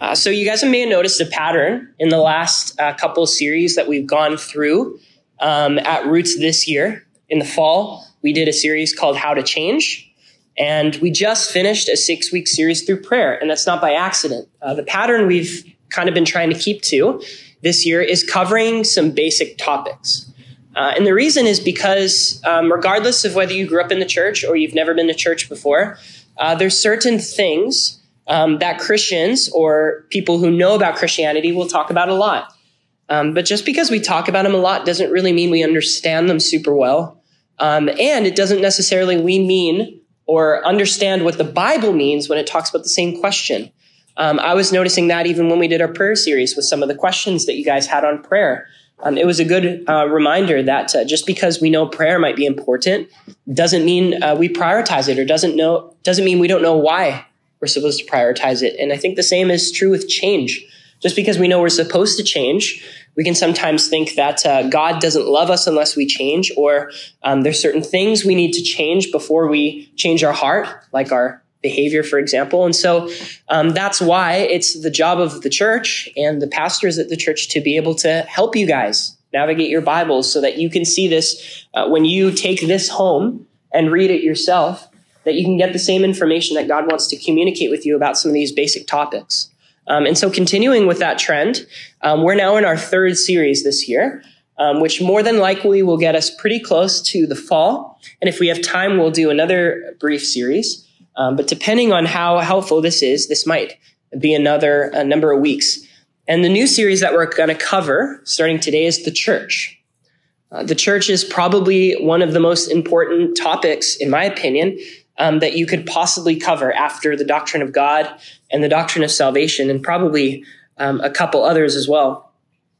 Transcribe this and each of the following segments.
Uh, so, you guys may have noticed a pattern in the last uh, couple series that we've gone through um, at Roots this year. In the fall, we did a series called How to Change. And we just finished a six week series through prayer, and that's not by accident. Uh, the pattern we've kind of been trying to keep to this year is covering some basic topics. Uh, and the reason is because, um, regardless of whether you grew up in the church or you've never been to church before, uh, there's certain things um, that Christians or people who know about Christianity will talk about a lot. Um, but just because we talk about them a lot doesn't really mean we understand them super well. Um, and it doesn't necessarily we mean or understand what the Bible means when it talks about the same question. Um, I was noticing that even when we did our prayer series with some of the questions that you guys had on prayer. Um, it was a good uh, reminder that uh, just because we know prayer might be important doesn't mean uh, we prioritize it or doesn't know doesn't mean we don't know why we're supposed to prioritize it. And I think the same is true with change. Just because we know we're supposed to change, we can sometimes think that uh, God doesn't love us unless we change, or um, there's certain things we need to change before we change our heart, like our behavior, for example. And so um, that's why it's the job of the church and the pastors at the church to be able to help you guys navigate your Bibles so that you can see this uh, when you take this home and read it yourself, that you can get the same information that God wants to communicate with you about some of these basic topics. Um, and so, continuing with that trend, um, we're now in our third series this year. Um, which more than likely will get us pretty close to the fall. And if we have time, we'll do another brief series. Um, but depending on how helpful this is, this might be another a number of weeks. And the new series that we're going to cover starting today is the church. Uh, the church is probably one of the most important topics, in my opinion, um, that you could possibly cover after the doctrine of God and the doctrine of salvation, and probably um, a couple others as well.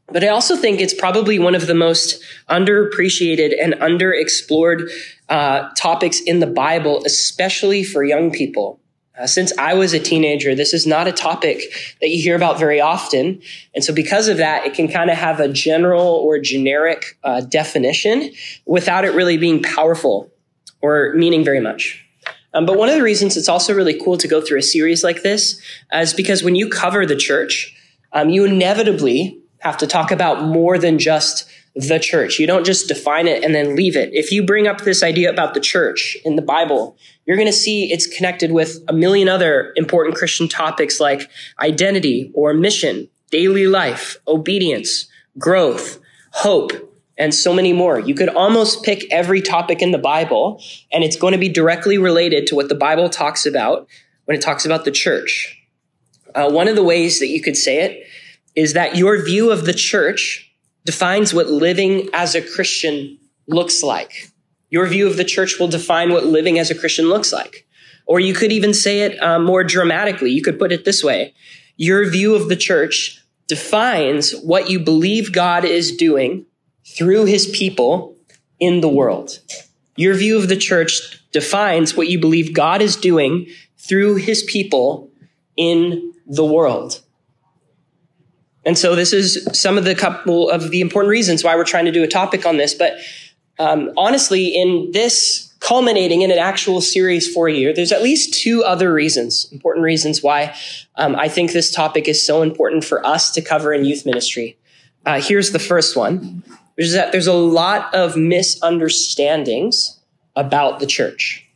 But I also think it's probably one of the most underappreciated and underexplored uh, topics in the Bible, especially for young people. Uh, since I was a teenager, this is not a topic that you hear about very often. And so, because of that, it can kind of have a general or generic uh, definition without it really being powerful or meaning very much. Um, but one of the reasons it's also really cool to go through a series like this is because when you cover the church, um, you inevitably have to talk about more than just the church. You don't just define it and then leave it. If you bring up this idea about the church in the Bible, you're going to see it's connected with a million other important Christian topics like identity or mission, daily life, obedience, growth, hope, and so many more. You could almost pick every topic in the Bible and it's going to be directly related to what the Bible talks about when it talks about the church. Uh, one of the ways that you could say it is that your view of the church defines what living as a Christian looks like. Your view of the church will define what living as a Christian looks like. Or you could even say it um, more dramatically. You could put it this way. Your view of the church defines what you believe God is doing through his people in the world. Your view of the church defines what you believe God is doing through his people in the world. And so this is some of the couple of the important reasons why we're trying to do a topic on this. But um, honestly, in this culminating in an actual series for a year, there's at least two other reasons, important reasons why um, I think this topic is so important for us to cover in youth ministry. Uh, here's the first one, which is that there's a lot of misunderstandings about the church.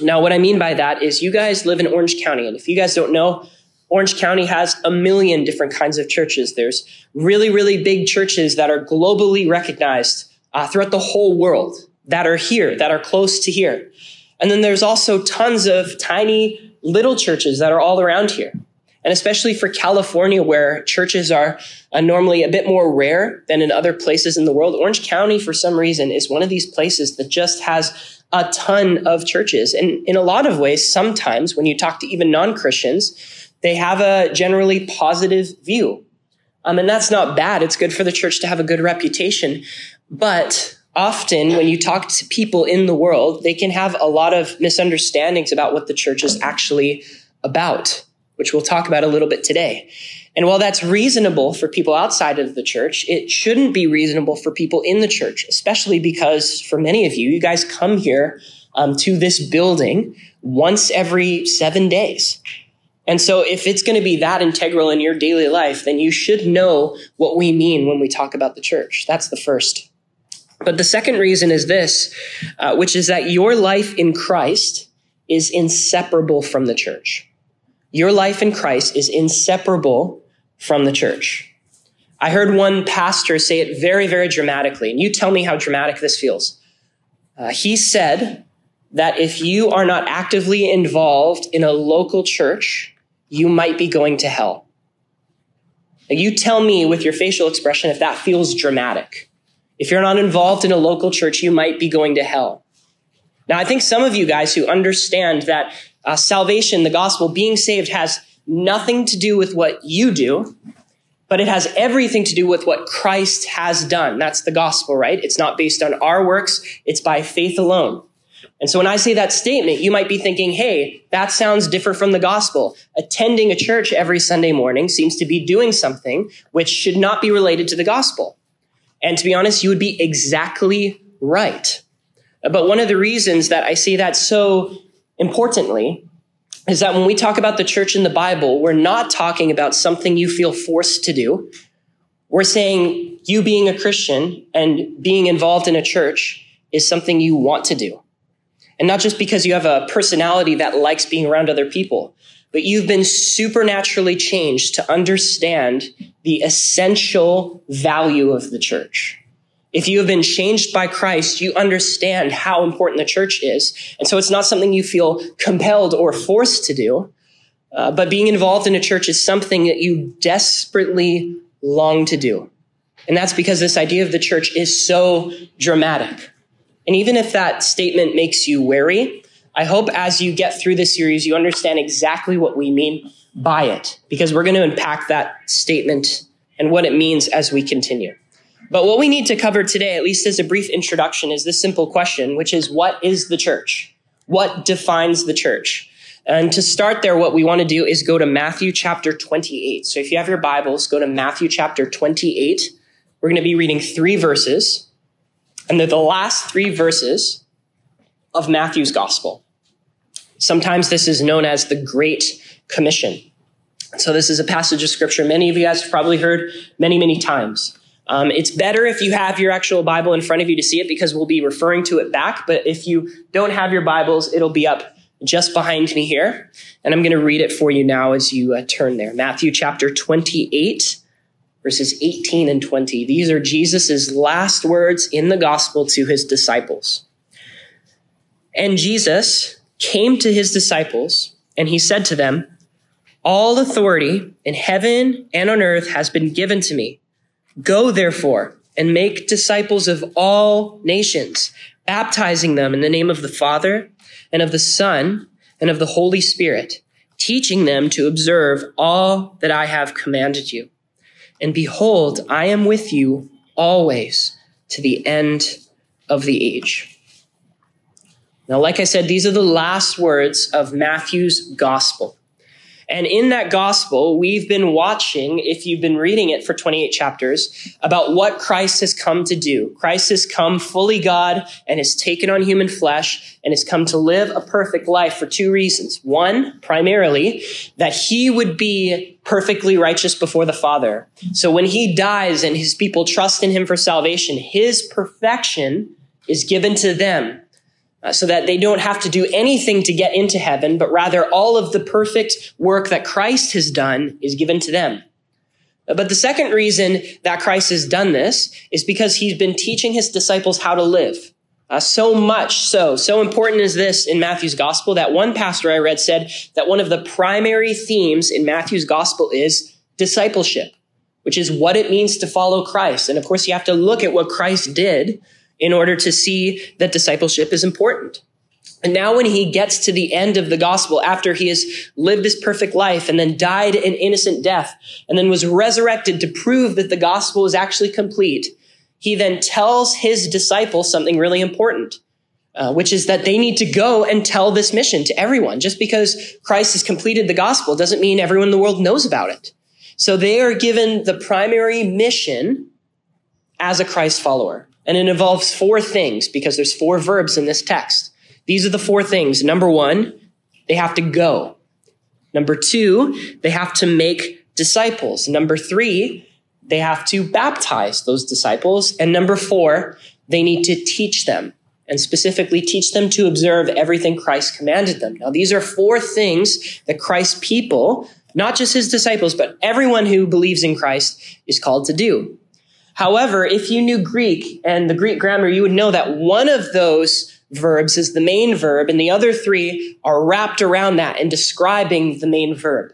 Now, what I mean by that is you guys live in Orange County, and if you guys don't know, Orange County has a million different kinds of churches. There's really, really big churches that are globally recognized uh, throughout the whole world that are here, that are close to here. And then there's also tons of tiny little churches that are all around here. And especially for California, where churches are uh, normally a bit more rare than in other places in the world, Orange County, for some reason, is one of these places that just has a ton of churches. And in a lot of ways, sometimes when you talk to even non Christians, they have a generally positive view. Um, and that's not bad. It's good for the church to have a good reputation. But often when you talk to people in the world, they can have a lot of misunderstandings about what the church is actually about, which we'll talk about a little bit today. And while that's reasonable for people outside of the church, it shouldn't be reasonable for people in the church, especially because for many of you, you guys come here um, to this building once every seven days. And so if it's going to be that integral in your daily life, then you should know what we mean when we talk about the church. That's the first. But the second reason is this, uh, which is that your life in Christ is inseparable from the church. Your life in Christ is inseparable from the church. I heard one pastor say it very, very dramatically, and you tell me how dramatic this feels. Uh, he said that if you are not actively involved in a local church, you might be going to hell. Now, you tell me with your facial expression if that feels dramatic. If you're not involved in a local church, you might be going to hell. Now, I think some of you guys who understand that uh, salvation, the gospel, being saved has nothing to do with what you do, but it has everything to do with what Christ has done. That's the gospel, right? It's not based on our works, it's by faith alone. And so when I say that statement, you might be thinking, hey, that sounds different from the gospel. Attending a church every Sunday morning seems to be doing something which should not be related to the gospel. And to be honest, you would be exactly right. But one of the reasons that I say that so importantly is that when we talk about the church in the Bible, we're not talking about something you feel forced to do. We're saying you being a Christian and being involved in a church is something you want to do. And not just because you have a personality that likes being around other people, but you've been supernaturally changed to understand the essential value of the church. If you have been changed by Christ, you understand how important the church is. And so it's not something you feel compelled or forced to do. Uh, but being involved in a church is something that you desperately long to do. And that's because this idea of the church is so dramatic. And even if that statement makes you wary, I hope as you get through this series, you understand exactly what we mean by it, because we're going to unpack that statement and what it means as we continue. But what we need to cover today, at least as a brief introduction, is this simple question, which is what is the church? What defines the church? And to start there, what we want to do is go to Matthew chapter 28. So if you have your Bibles, go to Matthew chapter 28. We're going to be reading three verses, and they're the last three verses of Matthew's gospel. Sometimes this is known as the Great Commission. So this is a passage of scripture many of you guys have probably heard many, many times. Um, it's better if you have your actual Bible in front of you to see it because we'll be referring to it back. But if you don't have your Bibles, it'll be up just behind me here. And I'm going to read it for you now as you uh, turn there. Matthew chapter 28, verses 18 and 20. These are Jesus' last words in the gospel to his disciples. And Jesus came to his disciples and he said to them, All authority in heaven and on earth has been given to me. Go therefore and make disciples of all nations, baptizing them in the name of the Father and of the Son and of the Holy Spirit, teaching them to observe all that I have commanded you. And behold, I am with you always to the end of the age. Now, like I said, these are the last words of Matthew's gospel. And in that gospel, we've been watching, if you've been reading it for 28 chapters, about what Christ has come to do. Christ has come fully God and has taken on human flesh and has come to live a perfect life for two reasons. One, primarily, that he would be perfectly righteous before the Father. So when he dies and his people trust in him for salvation, his perfection is given to them uh, so that they don't have to do anything to get into heaven, but rather all of the perfect work that Christ has done is given to them. Uh, but the second reason that Christ has done this is because he's been teaching his disciples how to live. Uh, so much so, so important is this in Matthew's gospel that one pastor I read said that one of the primary themes in Matthew's gospel is discipleship, which is what it means to follow Christ. And of course, you have to look at what Christ did in order to see that discipleship is important. And now when he gets to the end of the gospel, after he has lived this perfect life and then died an innocent death and then was resurrected to prove that the gospel is actually complete, he then tells his disciples something really important. Uh, which is that they need to go and tell this mission to everyone. Just because Christ has completed the gospel doesn't mean everyone in the world knows about it. So they are given the primary mission as a Christ follower. And it involves four things because there's four verbs in this text. These are the four things. Number one, they have to go. Number two, they have to make disciples. Number three, they have to baptize those disciples. And number four, they need to teach them and specifically teach them to observe everything Christ commanded them. Now, these are four things that Christ's people, not just his disciples, but everyone who believes in Christ is called to do. However, if you knew Greek and the Greek grammar, you would know that one of those verbs is the main verb and the other three are wrapped around that and describing the main verb.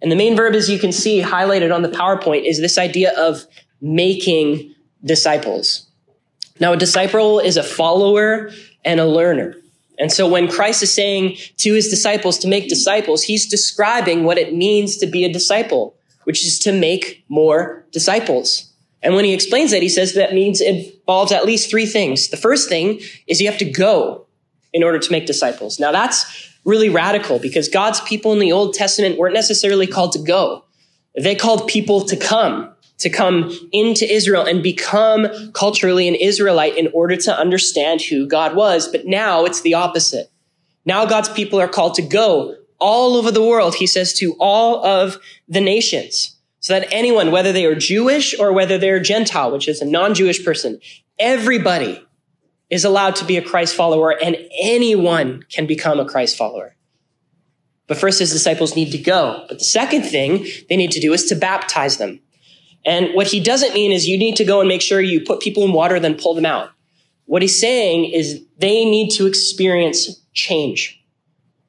And the main verb, as you can see highlighted on the PowerPoint, is this idea of making disciples. Now, a disciple is a follower and a learner. And so when Christ is saying to his disciples to make disciples, he's describing what it means to be a disciple, which is to make more disciples. And when he explains that, he says that means it involves at least three things. The first thing is you have to go in order to make disciples. Now that's really radical because God's people in the Old Testament weren't necessarily called to go. They called people to come, to come into Israel and become culturally an Israelite in order to understand who God was. But now it's the opposite. Now God's people are called to go all over the world, he says, to all of the nations. So that anyone, whether they are Jewish or whether they're Gentile, which is a non-Jewish person, everybody is allowed to be a Christ follower and anyone can become a Christ follower. But first, his disciples need to go. But the second thing they need to do is to baptize them. And what he doesn't mean is you need to go and make sure you put people in water, then pull them out. What he's saying is they need to experience change.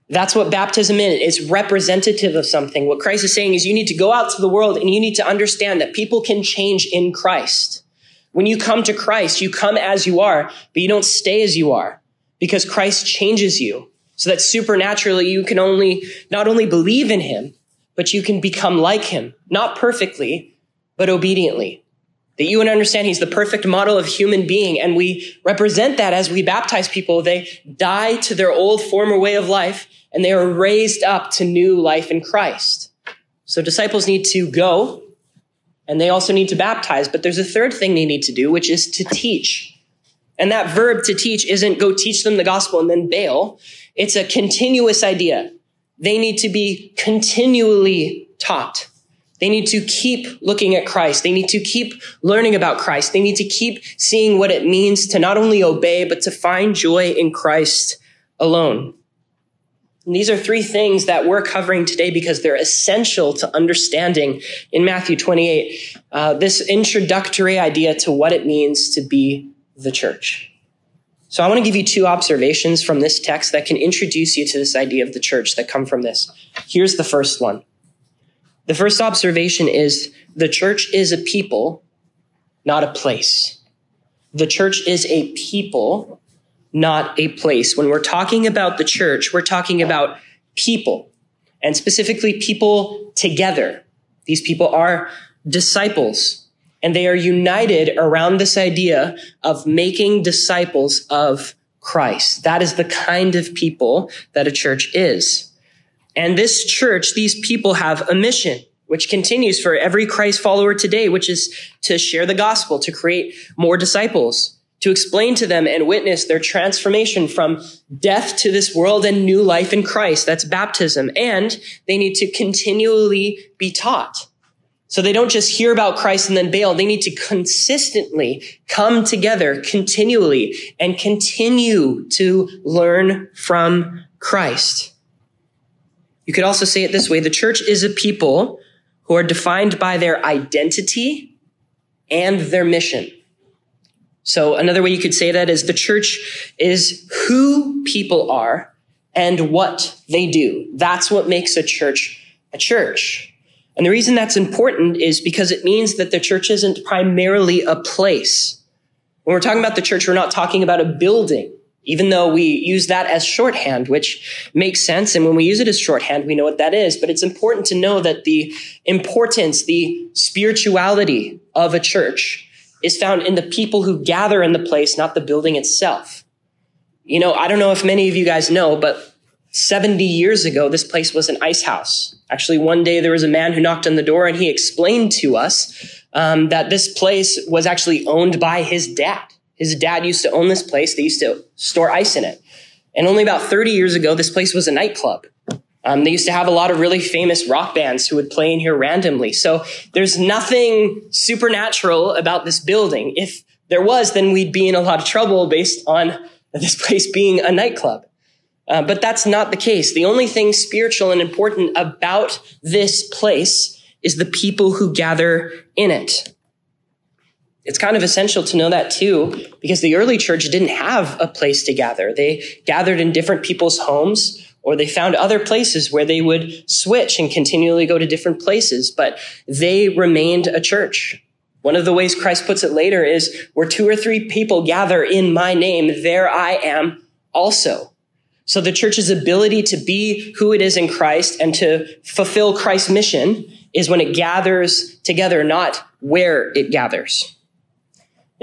That's what baptism is. It's representative of something. What Christ is saying is you need to go out to the world and you need to understand that people can change in Christ. When you come to Christ, you come as you are, but you don't stay as you are because Christ changes you so that supernaturally you can only, not only believe in him, but you can become like him, not perfectly, but obediently that you would understand he's the perfect model of human being. And we represent that as we baptize people. They die to their old former way of life and they are raised up to new life in Christ. So disciples need to go and they also need to baptize. But there's a third thing they need to do, which is to teach. And that verb to teach isn't go teach them the gospel and then bail. It's a continuous idea. They need to be continually taught. They need to keep looking at Christ. They need to keep learning about Christ. They need to keep seeing what it means to not only obey, but to find joy in Christ alone. And these are three things that we're covering today because they're essential to understanding in Matthew 28 uh, this introductory idea to what it means to be the church. So I want to give you two observations from this text that can introduce you to this idea of the church that come from this. Here's the first one. The first observation is the church is a people, not a place. The church is a people, not a place. When we're talking about the church, we're talking about people and specifically people together. These people are disciples and they are united around this idea of making disciples of Christ. That is the kind of people that a church is. And this church, these people have a mission, which continues for every Christ follower today, which is to share the gospel, to create more disciples, to explain to them and witness their transformation from death to this world and new life in Christ. That's baptism. And they need to continually be taught. So they don't just hear about Christ and then bail. They need to consistently come together continually and continue to learn from Christ. You could also say it this way. The church is a people who are defined by their identity and their mission. So another way you could say that is the church is who people are and what they do. That's what makes a church a church. And the reason that's important is because it means that the church isn't primarily a place. When we're talking about the church, we're not talking about a building even though we use that as shorthand, which makes sense. And when we use it as shorthand, we know what that is. But it's important to know that the importance, the spirituality of a church is found in the people who gather in the place, not the building itself. You know, I don't know if many of you guys know, but 70 years ago, this place was an ice house. Actually, one day there was a man who knocked on the door and he explained to us um, that this place was actually owned by his dad. His dad used to own this place. They used to store ice in it. And only about 30 years ago, this place was a nightclub. Um, they used to have a lot of really famous rock bands who would play in here randomly. So there's nothing supernatural about this building. If there was, then we'd be in a lot of trouble based on this place being a nightclub. Uh, but that's not the case. The only thing spiritual and important about this place is the people who gather in it. It's kind of essential to know that too, because the early church didn't have a place to gather. They gathered in different people's homes, or they found other places where they would switch and continually go to different places, but they remained a church. One of the ways Christ puts it later is where two or three people gather in my name, there I am also. So the church's ability to be who it is in Christ and to fulfill Christ's mission is when it gathers together, not where it gathers.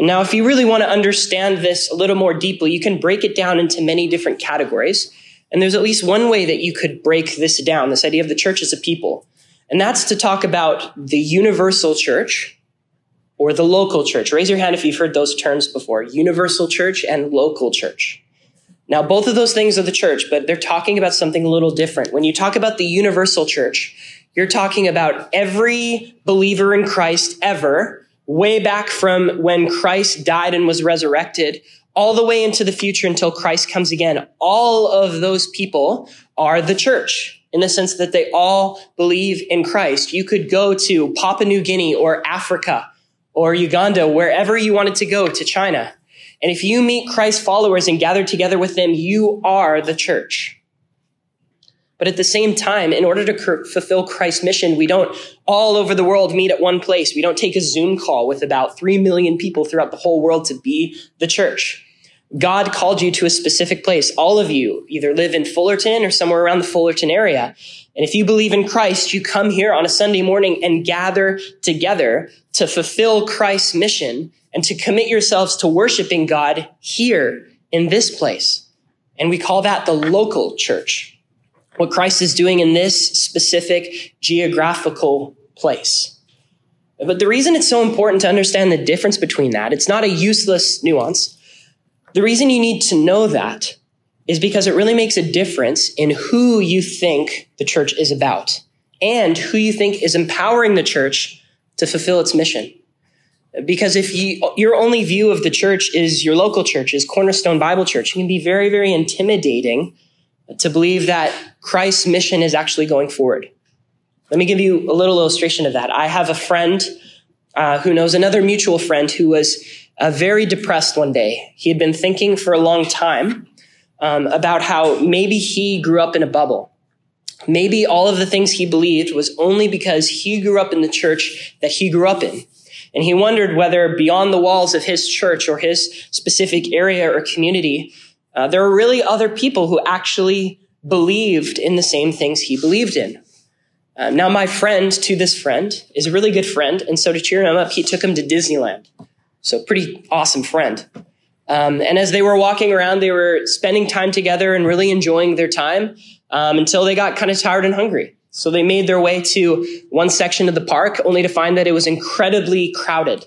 And now, if you really want to understand this a little more deeply, you can break it down into many different categories. And there's at least one way that you could break this down, this idea of the church as a people. And that's to talk about the universal church or the local church. Raise your hand if you've heard those terms before universal church and local church. Now, both of those things are the church, but they're talking about something a little different. When you talk about the universal church, you're talking about every believer in Christ ever, way back from when Christ died and was resurrected, all the way into the future until Christ comes again. All of those people are the church in the sense that they all believe in Christ. You could go to Papua New Guinea or Africa or Uganda, wherever you wanted to go to China and if you meet Christ followers and gather together with them, you are the church. But at the same time, in order to fulfill Christ's mission, we don't all over the world meet at one place. We don't take a Zoom call with about 3 million people throughout the whole world to be the church. God called you to a specific place. All of you either live in Fullerton or somewhere around the Fullerton area. And if you believe in Christ, you come here on a Sunday morning and gather together to fulfill Christ's mission and to commit yourselves to worshiping God here in this place. And we call that the local church. What Christ is doing in this specific geographical place. But the reason it's so important to understand the difference between that, it's not a useless nuance. The reason you need to know that is because it really makes a difference in who you think the church is about and who you think is empowering the church to fulfill its mission. Because if you, your only view of the church is your local church, is Cornerstone Bible Church, it can be very, very intimidating to believe that Christ's mission is actually going forward. Let me give you a little illustration of that. I have a friend uh, who knows another mutual friend who was uh, very depressed one day. He had been thinking for a long time um, about how maybe he grew up in a bubble. Maybe all of the things he believed was only because he grew up in the church that he grew up in. And he wondered whether beyond the walls of his church or his specific area or community, uh, there were really other people who actually believed in the same things he believed in. Uh, now, my friend to this friend is a really good friend. And so to cheer him up, he took him to Disneyland. So pretty awesome friend. Um, and as they were walking around, they were spending time together and really enjoying their time um, until they got kind of tired and hungry. So they made their way to one section of the park only to find that it was incredibly crowded.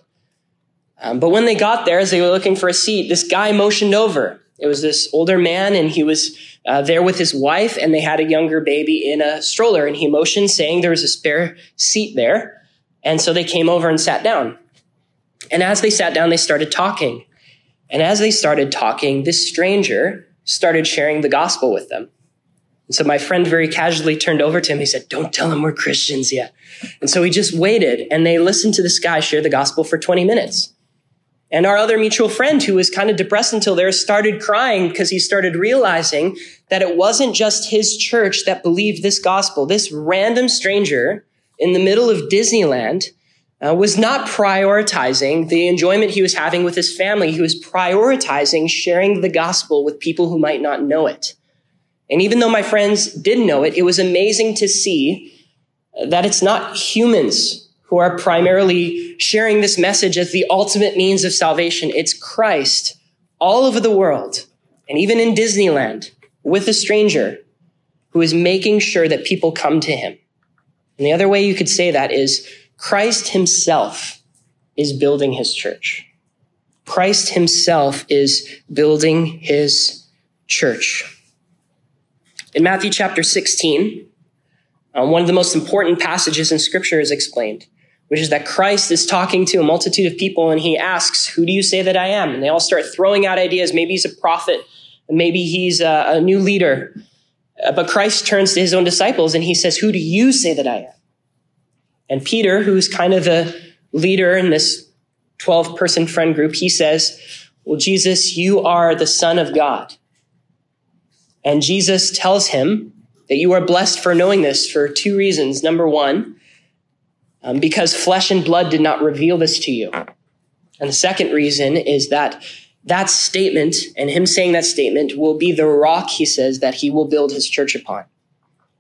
Um, but when they got there, as they were looking for a seat, this guy motioned over. It was this older man, and he was uh, there with his wife, and they had a younger baby in a stroller. And he motioned, saying there was a spare seat there. And so they came over and sat down. And as they sat down, they started talking. And as they started talking, this stranger started sharing the gospel with them. And so my friend very casually turned over to him. He said, Don't tell him we're Christians yet. And so he just waited and they listened to this guy share the gospel for 20 minutes. And our other mutual friend, who was kind of depressed until there, started crying because he started realizing that it wasn't just his church that believed this gospel. This random stranger in the middle of Disneyland uh, was not prioritizing the enjoyment he was having with his family. He was prioritizing sharing the gospel with people who might not know it. And even though my friends didn't know it, it was amazing to see that it's not humans who are primarily sharing this message as the ultimate means of salvation. It's Christ all over the world, and even in Disneyland, with a stranger who is making sure that people come to him. And the other way you could say that is Christ himself is building his church. Christ himself is building his church. In Matthew chapter 16, uh, one of the most important passages in scripture is explained, which is that Christ is talking to a multitude of people and he asks, Who do you say that I am? And they all start throwing out ideas. Maybe he's a prophet, maybe he's a, a new leader. Uh, but Christ turns to his own disciples and he says, Who do you say that I am? And Peter, who's kind of the leader in this 12 person friend group, he says, Well, Jesus, you are the Son of God. And Jesus tells him that you are blessed for knowing this for two reasons. Number one, um, because flesh and blood did not reveal this to you. And the second reason is that that statement and him saying that statement will be the rock, he says, that he will build his church upon.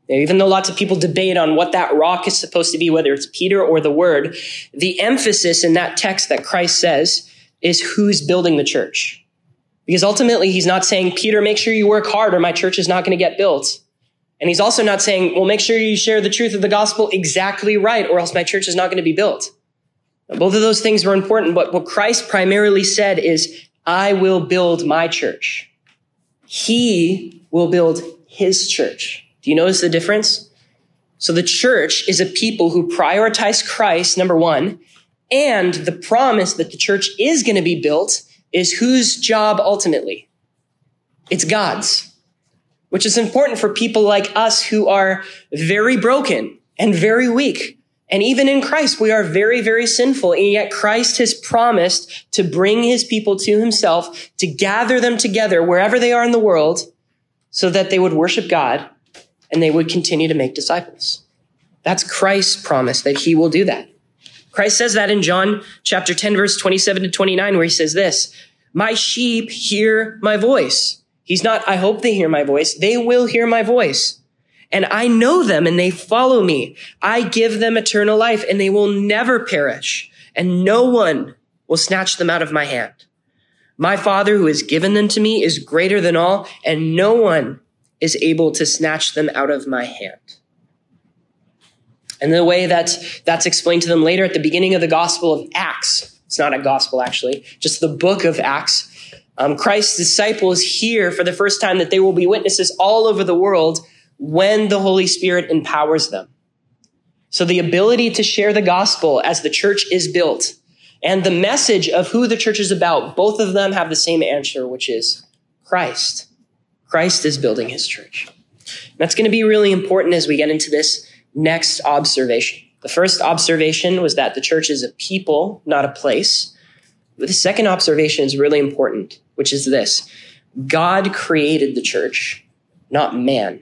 Now, even though lots of people debate on what that rock is supposed to be, whether it's Peter or the word, the emphasis in that text that Christ says is who's building the church. Because ultimately, he's not saying, Peter, make sure you work hard or my church is not going to get built. And he's also not saying, well, make sure you share the truth of the gospel exactly right or else my church is not going to be built. Both of those things were important, but what Christ primarily said is, I will build my church. He will build his church. Do you notice the difference? So the church is a people who prioritize Christ, number one, and the promise that the church is going to be built is whose job ultimately? It's God's, which is important for people like us who are very broken and very weak. And even in Christ, we are very, very sinful. And yet Christ has promised to bring his people to himself, to gather them together wherever they are in the world so that they would worship God and they would continue to make disciples. That's Christ's promise that he will do that. Christ says that in John chapter 10, verse 27 to 29, where he says this, my sheep hear my voice. He's not, I hope they hear my voice. They will hear my voice. And I know them and they follow me. I give them eternal life and they will never perish and no one will snatch them out of my hand. My father who has given them to me is greater than all and no one is able to snatch them out of my hand. And the way that that's explained to them later at the beginning of the Gospel of Acts, it's not a gospel actually, just the book of Acts. Um, Christ's disciples hear for the first time that they will be witnesses all over the world when the Holy Spirit empowers them. So the ability to share the gospel as the church is built and the message of who the church is about, both of them have the same answer, which is Christ. Christ is building his church. that's going to be really important as we get into this next observation. The first observation was that the church is a people, not a place. But the second observation is really important, which is this God created the church, not man.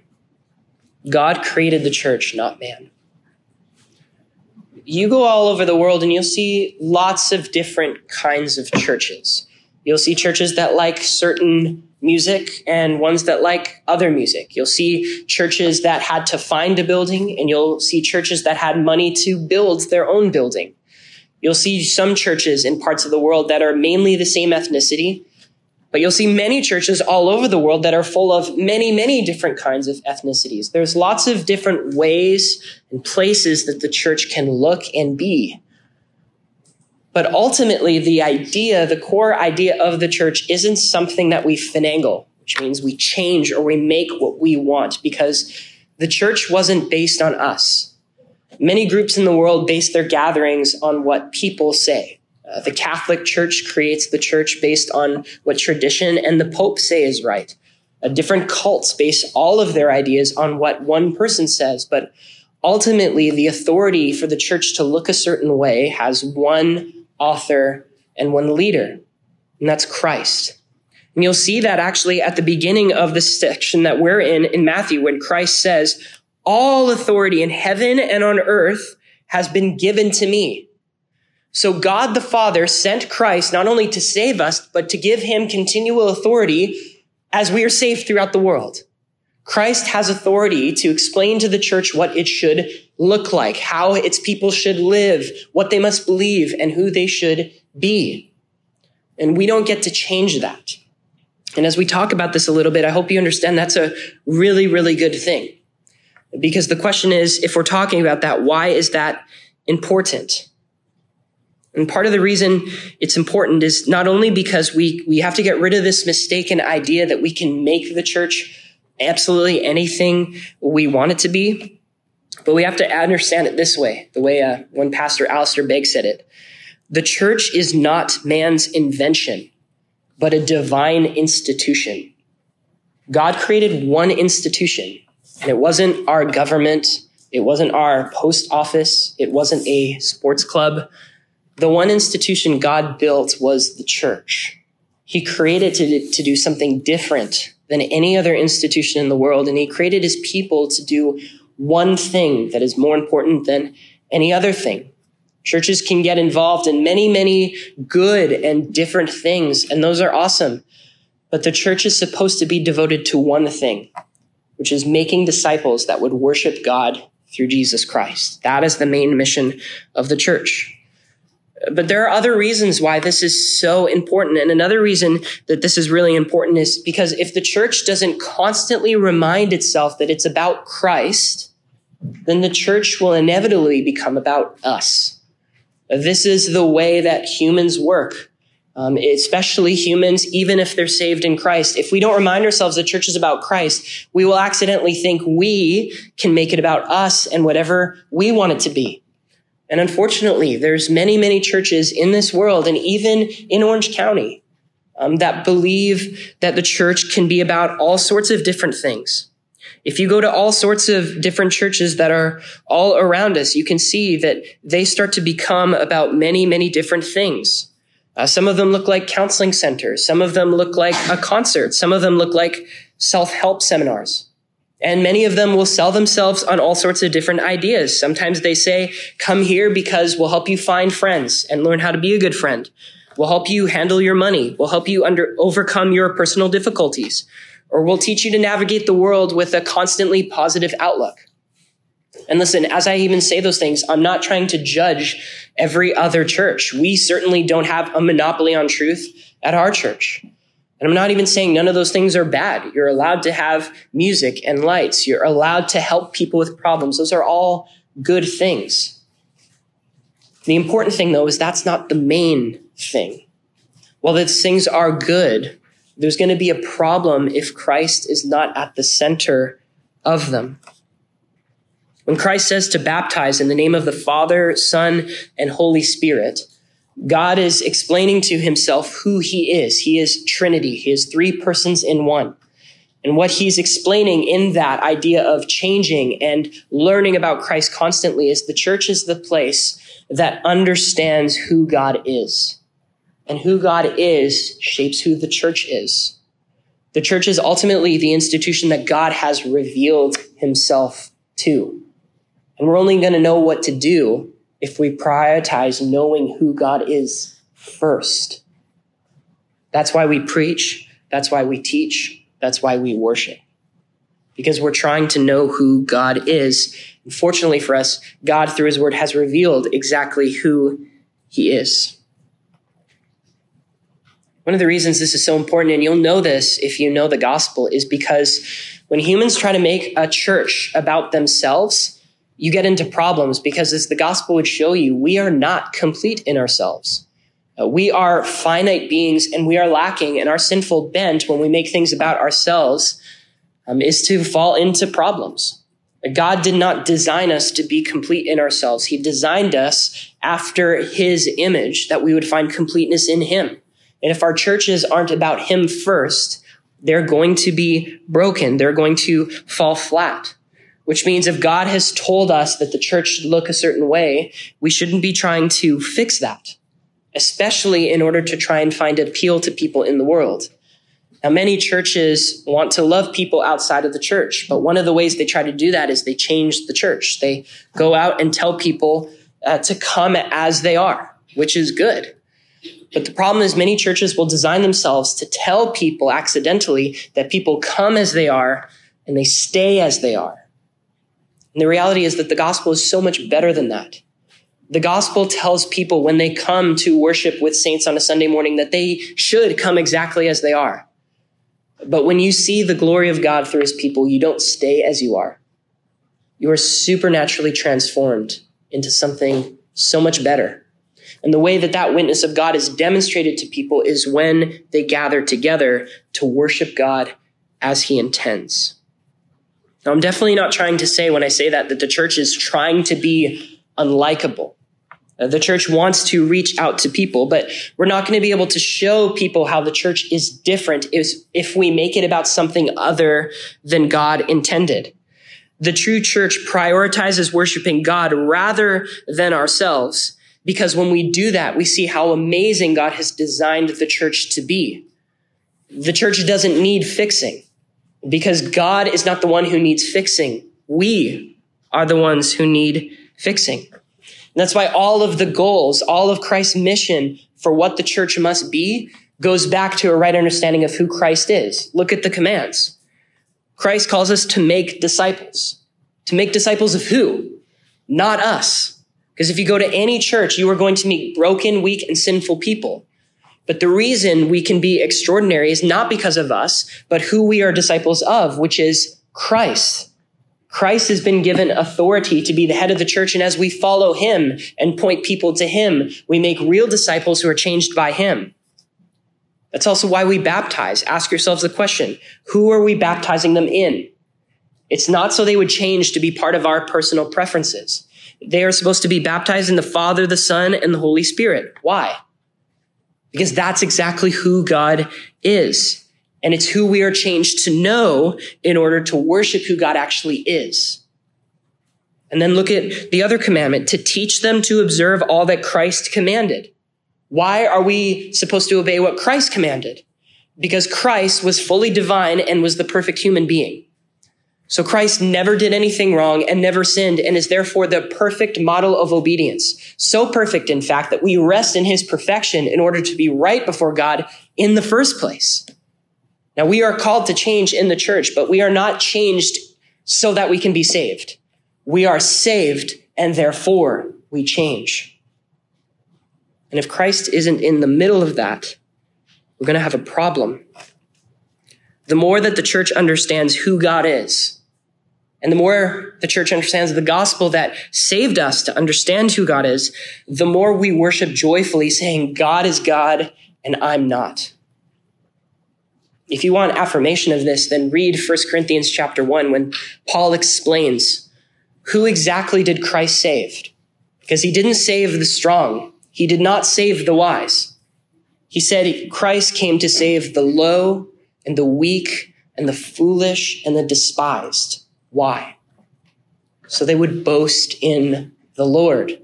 God created the church, not man. You go all over the world and you'll see lots of different kinds of churches. You'll see churches that like certain music and ones that like other music. You'll see churches that had to find a building and you'll see churches that had money to build their own building. You'll see some churches in parts of the world that are mainly the same ethnicity, but you'll see many churches all over the world that are full of many, many different kinds of ethnicities. There's lots of different ways and places that the church can look and be. But ultimately, the idea, the core idea of the church isn't something that we finagle, which means we change or we make what we want because the church wasn't based on us. Many groups in the world base their gatherings on what people say. Uh, the Catholic Church creates the church based on what tradition and the Pope say is right. Uh, different cults base all of their ideas on what one person says, but ultimately the authority for the church to look a certain way has one author, and one leader, and that's Christ. And you'll see that actually at the beginning of the section that we're in in Matthew when Christ says, all authority in heaven and on earth has been given to me. So God the Father sent Christ not only to save us, but to give him continual authority as we are saved throughout the world. Christ has authority to explain to the church what it should look like, how its people should live, what they must believe, and who they should be. And we don't get to change that. And as we talk about this a little bit, I hope you understand that's a really, really good thing. Because the question is, if we're talking about that, why is that important? And part of the reason it's important is not only because we, we have to get rid of this mistaken idea that we can make the church absolutely anything we want it to be. But we have to understand it this way, the way uh, when Pastor Alistair Begg said it. The church is not man's invention, but a divine institution. God created one institution, and it wasn't our government, it wasn't our post office, it wasn't a sports club. The one institution God built was the church. He created to, to do something different than any other institution in the world, and He created His people to do one thing that is more important than any other thing. Churches can get involved in many, many good and different things, and those are awesome. But the church is supposed to be devoted to one thing, which is making disciples that would worship God through Jesus Christ. That is the main mission of the church. But there are other reasons why this is so important. And another reason that this is really important is because if the church doesn't constantly remind itself that it's about Christ, then the church will inevitably become about us. This is the way that humans work, um, especially humans, even if they're saved in Christ. If we don't remind ourselves that church is about Christ, we will accidentally think we can make it about us and whatever we want it to be. And unfortunately, there's many, many churches in this world and even in Orange County um, that believe that the church can be about all sorts of different things. If you go to all sorts of different churches that are all around us, you can see that they start to become about many, many different things. Uh, some of them look like counseling centers. Some of them look like a concert. Some of them look like self-help seminars. And many of them will sell themselves on all sorts of different ideas. Sometimes they say, come here because we'll help you find friends and learn how to be a good friend. We'll help you handle your money. We'll help you under, overcome your personal difficulties or we'll teach you to navigate the world with a constantly positive outlook. And listen, as I even say those things, I'm not trying to judge every other church. We certainly don't have a monopoly on truth at our church. And I'm not even saying none of those things are bad. You're allowed to have music and lights. You're allowed to help people with problems. Those are all good things. The important thing though is that's not the main thing. While those things are good, there's going to be a problem if Christ is not at the center of them. When Christ says to baptize in the name of the Father, Son, and Holy Spirit, God is explaining to himself who he is. He is Trinity. He is three persons in one. And what he's explaining in that idea of changing and learning about Christ constantly is the church is the place that understands who God is and who God is shapes who the church is. The church is ultimately the institution that God has revealed himself to. And we're only going to know what to do if we prioritize knowing who God is first. That's why we preach. That's why we teach. That's why we worship. Because we're trying to know who God is. And fortunately for us, God through his word has revealed exactly who he is. One of the reasons this is so important, and you'll know this if you know the gospel, is because when humans try to make a church about themselves, you get into problems because as the gospel would show you, we are not complete in ourselves. Uh, we are finite beings and we are lacking, and our sinful bent when we make things about ourselves um, is to fall into problems. God did not design us to be complete in ourselves. He designed us after his image that we would find completeness in him. And if our churches aren't about Him first, they're going to be broken. They're going to fall flat. Which means if God has told us that the church should look a certain way, we shouldn't be trying to fix that, especially in order to try and find appeal to people in the world. Now, many churches want to love people outside of the church, but one of the ways they try to do that is they change the church. They go out and tell people uh, to come as they are, which is good. But the problem is many churches will design themselves to tell people accidentally that people come as they are and they stay as they are. And the reality is that the gospel is so much better than that. The gospel tells people when they come to worship with saints on a Sunday morning that they should come exactly as they are. But when you see the glory of God through his people, you don't stay as you are. You are supernaturally transformed into something so much better. And the way that that witness of God is demonstrated to people is when they gather together to worship God as he intends. Now, I'm definitely not trying to say when I say that that the church is trying to be unlikable. Uh, the church wants to reach out to people, but we're not going to be able to show people how the church is different if we make it about something other than God intended. The true church prioritizes worshiping God rather than ourselves. Because when we do that, we see how amazing God has designed the church to be. The church doesn't need fixing because God is not the one who needs fixing. We are the ones who need fixing. And that's why all of the goals, all of Christ's mission for what the church must be goes back to a right understanding of who Christ is. Look at the commands. Christ calls us to make disciples. To make disciples of who? Not us. Because if you go to any church, you are going to meet broken, weak, and sinful people. But the reason we can be extraordinary is not because of us, but who we are disciples of, which is Christ. Christ has been given authority to be the head of the church. And as we follow him and point people to him, we make real disciples who are changed by him. That's also why we baptize. Ask yourselves the question, who are we baptizing them in? It's not so they would change to be part of our personal preferences. They are supposed to be baptized in the Father, the Son, and the Holy Spirit. Why? Because that's exactly who God is. And it's who we are changed to know in order to worship who God actually is. And then look at the other commandment to teach them to observe all that Christ commanded. Why are we supposed to obey what Christ commanded? Because Christ was fully divine and was the perfect human being. So Christ never did anything wrong and never sinned and is therefore the perfect model of obedience. So perfect, in fact, that we rest in his perfection in order to be right before God in the first place. Now we are called to change in the church, but we are not changed so that we can be saved. We are saved and therefore we change. And if Christ isn't in the middle of that, we're going to have a problem. The more that the church understands who God is, and the more the church understands the gospel that saved us to understand who God is, the more we worship joyfully saying, God is God and I'm not. If you want affirmation of this, then read 1 Corinthians chapter 1 when Paul explains who exactly did Christ save? Because he didn't save the strong. He did not save the wise. He said Christ came to save the low and the weak and the foolish and the despised. Why? So they would boast in the Lord.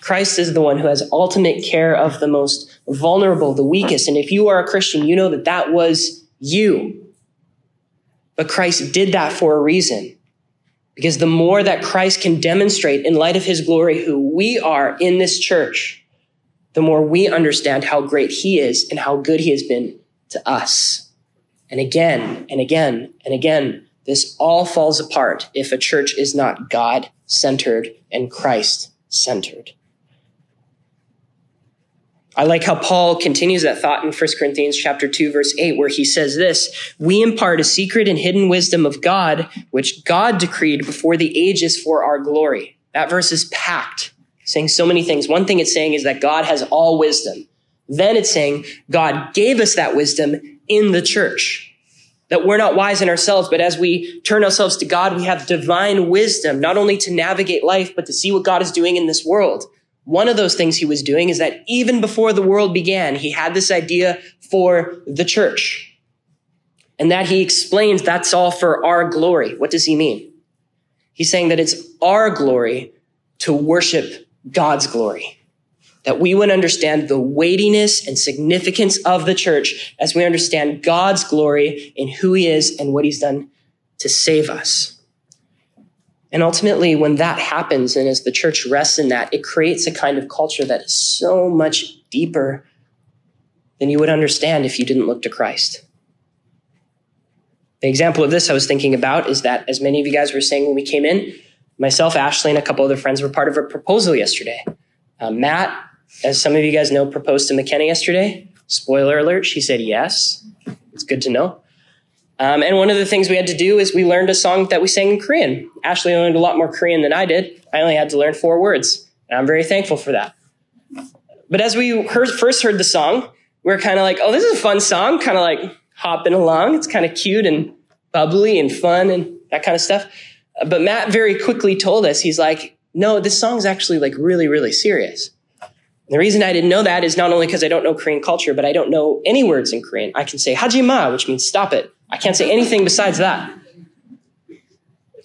Christ is the one who has ultimate care of the most vulnerable, the weakest. And if you are a Christian, you know that that was you. But Christ did that for a reason. Because the more that Christ can demonstrate in light of his glory who we are in this church, the more we understand how great he is and how good he has been to us. And again and again and again, this all falls apart if a church is not God centered and Christ centered. I like how Paul continues that thought in 1 Corinthians chapter 2 verse 8 where he says this, we impart a secret and hidden wisdom of God which God decreed before the ages for our glory. That verse is packed, saying so many things. One thing it's saying is that God has all wisdom. Then it's saying God gave us that wisdom in the church that we're not wise in ourselves, but as we turn ourselves to God, we have divine wisdom, not only to navigate life, but to see what God is doing in this world. One of those things he was doing is that even before the world began, he had this idea for the church. And that he explains that's all for our glory. What does he mean? He's saying that it's our glory to worship God's glory that we would understand the weightiness and significance of the church as we understand God's glory in who he is and what he's done to save us. And ultimately, when that happens, and as the church rests in that, it creates a kind of culture that is so much deeper than you would understand if you didn't look to Christ. The example of this I was thinking about is that, as many of you guys were saying when we came in, myself, Ashley, and a couple other friends were part of a proposal yesterday. Uh, Matt as some of you guys know, proposed to McKenna yesterday. Spoiler alert, she said yes. It's good to know. Um, and one of the things we had to do is we learned a song that we sang in Korean. Ashley learned a lot more Korean than I did. I only had to learn four words, and I'm very thankful for that. But as we heard, first heard the song, we are kind of like, oh, this is a fun song, kind of like hopping along. It's kind of cute and bubbly and fun and that kind of stuff. But Matt very quickly told us, he's like, no, this song's actually like really, really serious. The reason I didn't know that is not only because I don't know Korean culture, but I don't know any words in Korean. I can say hajima, which means stop it. I can't say anything besides that.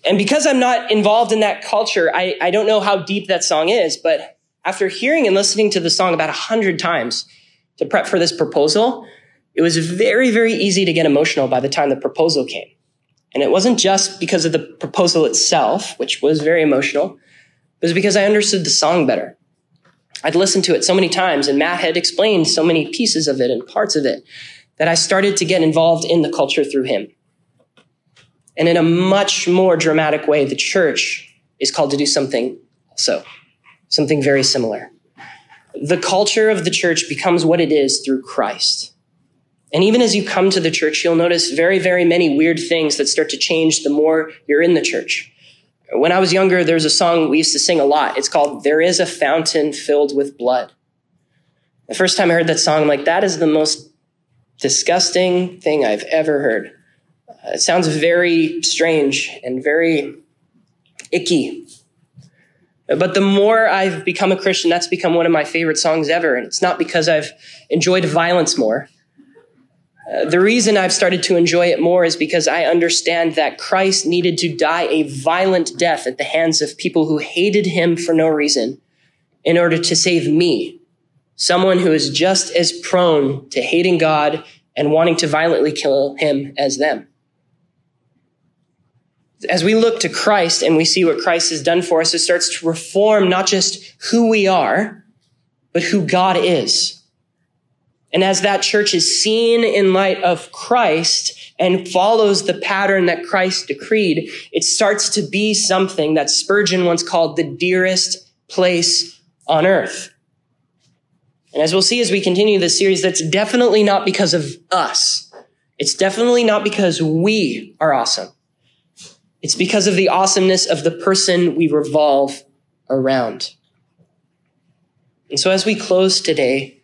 And because I'm not involved in that culture, I, I don't know how deep that song is, but after hearing and listening to the song about a hundred times to prep for this proposal, it was very, very easy to get emotional by the time the proposal came. And it wasn't just because of the proposal itself, which was very emotional, it was because I understood the song better. I'd listened to it so many times and Matt had explained so many pieces of it and parts of it that I started to get involved in the culture through him. And in a much more dramatic way, the church is called to do something also, something very similar. The culture of the church becomes what it is through Christ. And even as you come to the church, you'll notice very, very many weird things that start to change the more you're in the church. When I was younger, there was a song we used to sing a lot. It's called There is a Fountain Filled with Blood. The first time I heard that song, I'm like, that is the most disgusting thing I've ever heard. Uh, it sounds very strange and very icky. But the more I've become a Christian, that's become one of my favorite songs ever. And it's not because I've enjoyed violence more. Uh, the reason I've started to enjoy it more is because I understand that Christ needed to die a violent death at the hands of people who hated him for no reason in order to save me, someone who is just as prone to hating God and wanting to violently kill him as them. As we look to Christ and we see what Christ has done for us, it starts to reform not just who we are, but who God is. And as that church is seen in light of Christ and follows the pattern that Christ decreed, it starts to be something that Spurgeon once called the dearest place on earth. And as we'll see as we continue this series, that's definitely not because of us. It's definitely not because we are awesome. It's because of the awesomeness of the person we revolve around. And so as we close today,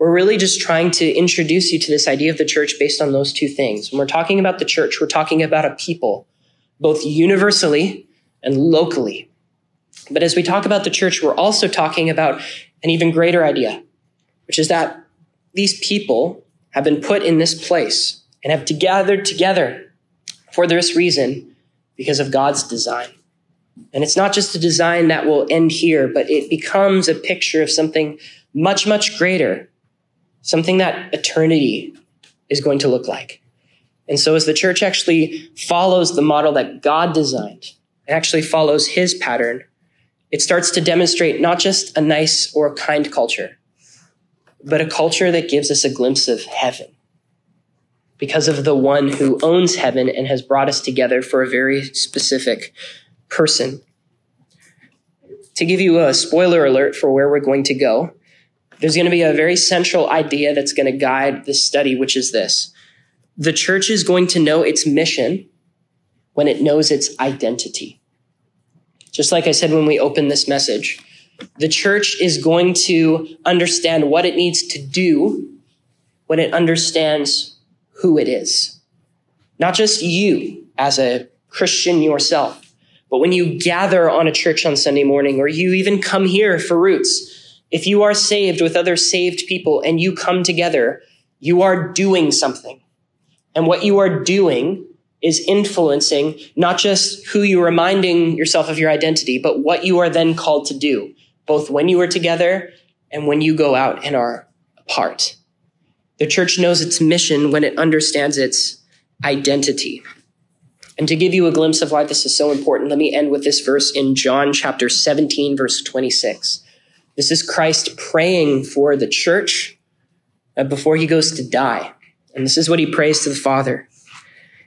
we're really just trying to introduce you to this idea of the church based on those two things. When we're talking about the church, we're talking about a people, both universally and locally. But as we talk about the church, we're also talking about an even greater idea, which is that these people have been put in this place and have gathered together for this reason because of God's design. And it's not just a design that will end here, but it becomes a picture of something much, much greater something that eternity is going to look like. And so as the church actually follows the model that God designed, and actually follows his pattern, it starts to demonstrate not just a nice or kind culture, but a culture that gives us a glimpse of heaven because of the one who owns heaven and has brought us together for a very specific person. To give you a spoiler alert for where we're going to go, there's going to be a very central idea that's going to guide this study, which is this. The church is going to know its mission when it knows its identity. Just like I said when we opened this message, the church is going to understand what it needs to do when it understands who it is. Not just you as a Christian yourself, but when you gather on a church on Sunday morning or you even come here for roots, if you are saved with other saved people and you come together, you are doing something. And what you are doing is influencing not just who you're reminding yourself of your identity, but what you are then called to do, both when you are together and when you go out and are apart. The church knows its mission when it understands its identity. And to give you a glimpse of why this is so important, let me end with this verse in John chapter 17, verse 26. This is Christ praying for the church uh, before he goes to die. And this is what he prays to the Father.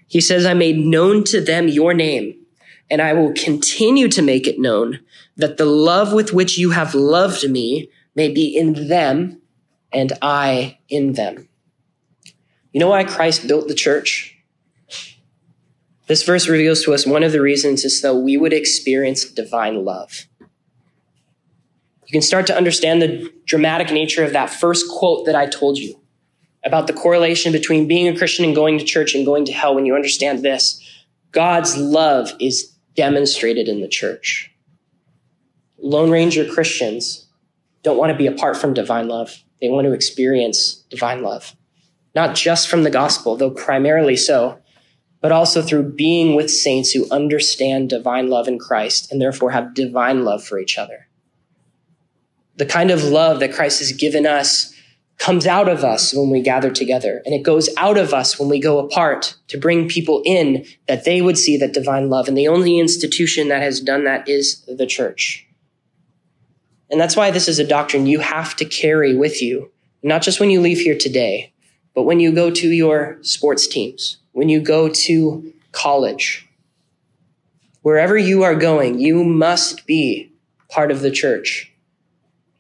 He says, I made known to them your name, and I will continue to make it known that the love with which you have loved me may be in them and I in them. You know why Christ built the church? This verse reveals to us one of the reasons is so we would experience divine love you can start to understand the dramatic nature of that first quote that I told you about the correlation between being a Christian and going to church and going to hell when you understand this. God's love is demonstrated in the church. Lone Ranger Christians don't want to be apart from divine love. They want to experience divine love, not just from the gospel, though primarily so, but also through being with saints who understand divine love in Christ and therefore have divine love for each other. The kind of love that Christ has given us comes out of us when we gather together, and it goes out of us when we go apart to bring people in that they would see that divine love. And the only institution that has done that is the church. And that's why this is a doctrine you have to carry with you, not just when you leave here today, but when you go to your sports teams, when you go to college, wherever you are going, you must be part of the church.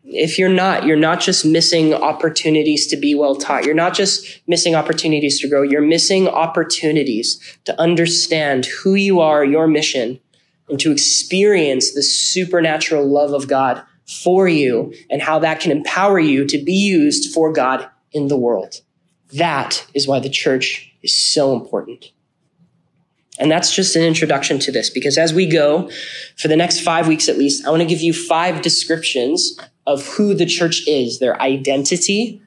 If you're not, you're not just missing opportunities to be well taught. You're not just missing opportunities to grow. You're missing opportunities to understand who you are, your mission, and to experience the supernatural love of God for you and how that can empower you to be used for God in the world. That is why the church is so important. And that's just an introduction to this because as we go for the next five weeks at least, I want to give you five descriptions of who the church is, their identity.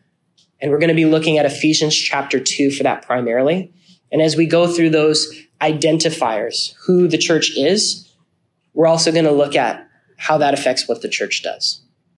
And we're going to be looking at Ephesians chapter two for that primarily. And as we go through those identifiers, who the church is, we're also going to look at how that affects what the church does.